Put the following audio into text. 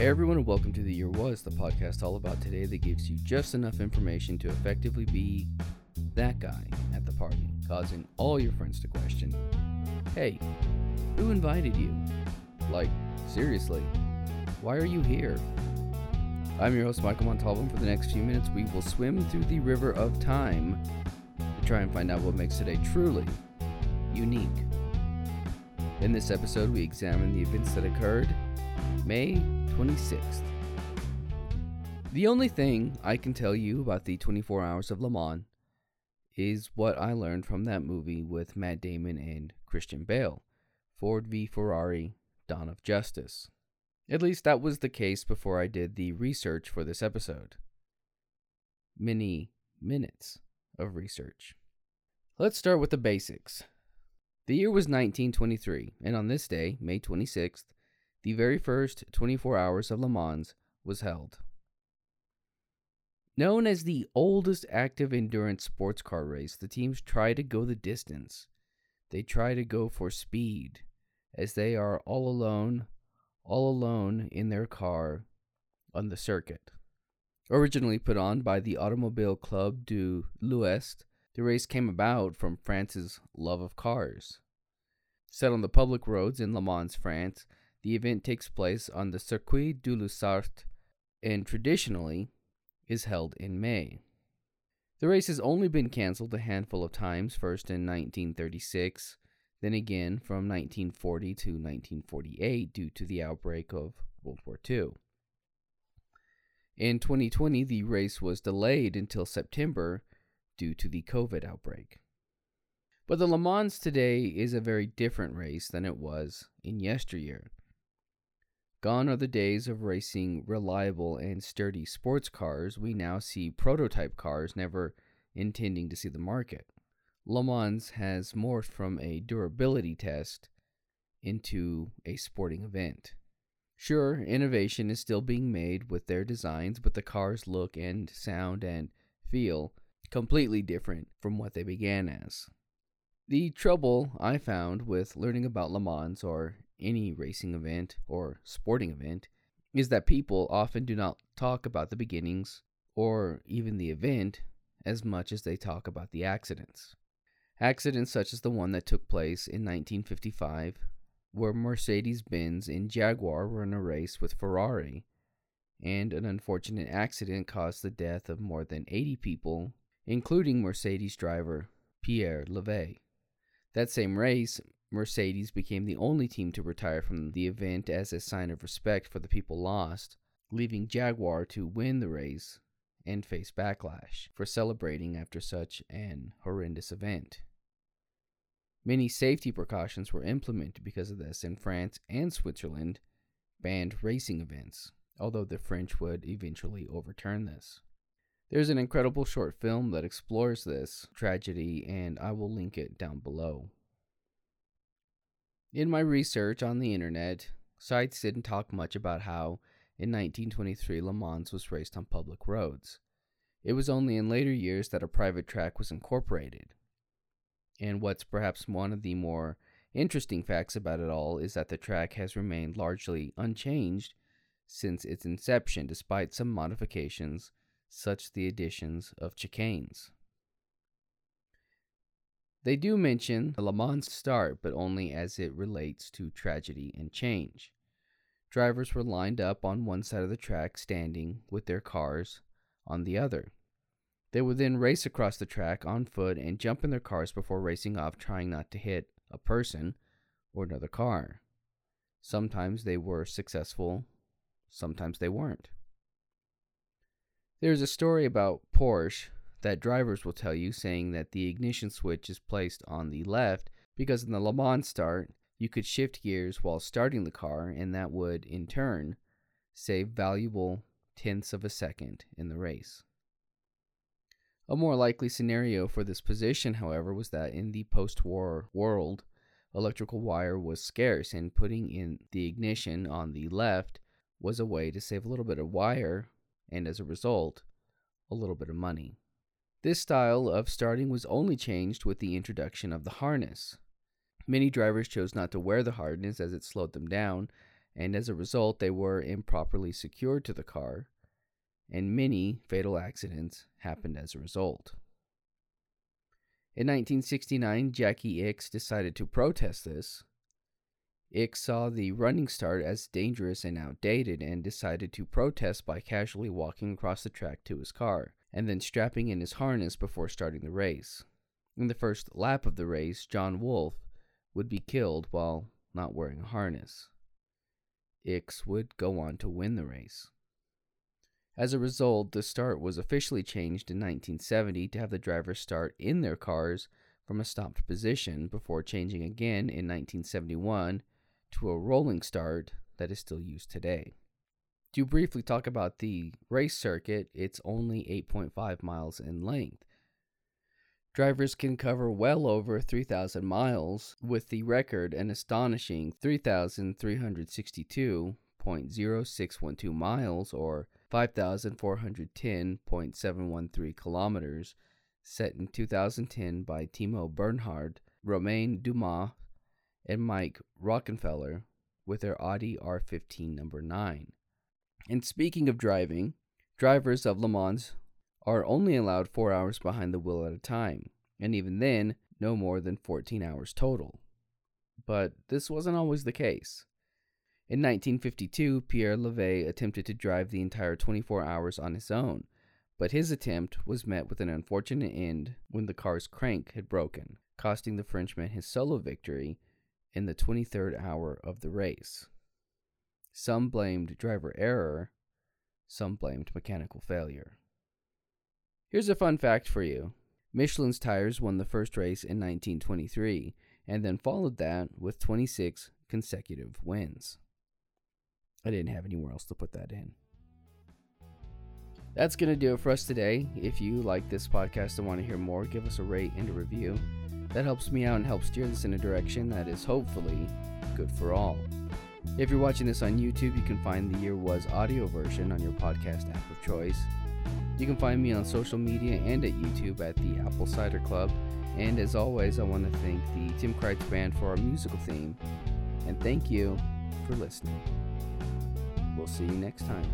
Everyone, and welcome to The Year Was, the podcast all about today that gives you just enough information to effectively be that guy at the party, causing all your friends to question Hey, who invited you? Like, seriously, why are you here? I'm your host, Michael Montalvo, for the next few minutes, we will swim through the river of time to try and find out what makes today truly unique. In this episode, we examine the events that occurred May 26th. The only thing I can tell you about the 24 Hours of Le Mans is what I learned from that movie with Matt Damon and Christian Bale Ford v Ferrari Dawn of Justice. At least that was the case before I did the research for this episode. Many minutes of research. Let's start with the basics. The year was 1923, and on this day, May 26th, the very first 24 hours of Le Mans was held. Known as the oldest active endurance sports car race, the teams try to go the distance. They try to go for speed, as they are all alone, all alone in their car on the circuit. Originally put on by the Automobile Club du l'Ouest, the race came about from France's love of cars. Set on the public roads in Le Mans, France, the event takes place on the Circuit de la Sarthe and traditionally is held in May. The race has only been cancelled a handful of times, first in 1936, then again from 1940 to 1948 due to the outbreak of World War II. In 2020, the race was delayed until September due to the COVID outbreak. But the Le Mans today is a very different race than it was in yesteryear. Gone are the days of racing reliable and sturdy sports cars. We now see prototype cars never intending to see the market. Le Mans has morphed from a durability test into a sporting event. Sure, innovation is still being made with their designs, but the cars look and sound and feel completely different from what they began as. The trouble I found with learning about Le Mans or any racing event or sporting event is that people often do not talk about the beginnings or even the event as much as they talk about the accidents. Accidents such as the one that took place in 1955, where Mercedes Benz and Jaguar were in a race with Ferrari, and an unfortunate accident caused the death of more than 80 people, including Mercedes driver Pierre Levegh. That same race, Mercedes became the only team to retire from the event as a sign of respect for the people lost, leaving Jaguar to win the race and face backlash for celebrating after such an horrendous event. Many safety precautions were implemented because of this, and France and Switzerland banned racing events, although the French would eventually overturn this. There's an incredible short film that explores this tragedy, and I will link it down below. In my research on the internet, sites didn't talk much about how, in 1923, Le Mans was raced on public roads. It was only in later years that a private track was incorporated. And what's perhaps one of the more interesting facts about it all is that the track has remained largely unchanged since its inception, despite some modifications, such the additions of chicanes. They do mention the Le Mans start, but only as it relates to tragedy and change. Drivers were lined up on one side of the track, standing with their cars on the other. They would then race across the track on foot and jump in their cars before racing off, trying not to hit a person or another car. Sometimes they were successful, sometimes they weren't. There's a story about Porsche that drivers will tell you, saying that the ignition switch is placed on the left because in the Le Mans start, you could shift gears while starting the car, and that would, in turn, save valuable tenths of a second in the race. A more likely scenario for this position, however, was that in the post war world, electrical wire was scarce, and putting in the ignition on the left was a way to save a little bit of wire and, as a result, a little bit of money. This style of starting was only changed with the introduction of the harness. Many drivers chose not to wear the harness as it slowed them down, and as a result, they were improperly secured to the car, and many fatal accidents happened as a result. In 1969, Jackie Ickx decided to protest this. Ickx saw the running start as dangerous and outdated and decided to protest by casually walking across the track to his car and then strapping in his harness before starting the race. In the first lap of the race, John Woolfe would be killed while not wearing a harness. Ickx would go on to win the race. As a result, the start was officially changed in 1970 to have the drivers start in their cars from a stopped position before changing again in 1971 to a rolling start that is still used today. To briefly talk about the race circuit, it's only 8.5 miles in length. Drivers can cover well over 3,000 miles, with the record an astonishing 3,362.0612 miles or 5,410.713 kilometers, set in 2010 by Timo Bernhard, Romain Dumas, and Mike Rockenfeller with their Audi R15 number 9. And speaking of driving, drivers of Le Mans are only allowed 4 hours behind the wheel at a time, and even then, no more than 14 hours total. But this wasn't always the case. In 1952, Pierre Levegh attempted to drive the entire 24 hours on his own, but his attempt was met with an unfortunate end when the car's crank had broken, costing the Frenchman his solo victory in the 23rd hour of the race. Some blamed driver error, some blamed mechanical failure. Here's a fun fact for you Michelin's tires won the first race in 1923 and then followed that with 26 consecutive wins. I didn't have anywhere else to put that in. That's going to do it for us today. If you like this podcast and want to hear more, give us a rate and a review. That helps me out and helps steer this in a direction that is hopefully good for all. If you're watching this on YouTube, you can find the Year Was audio version on your podcast app of choice. You can find me on social media and at YouTube at the Apple Cider Club. And as always, I want to thank the Tim Kreitz Band for our musical theme. And thank you for listening. We'll see you next time.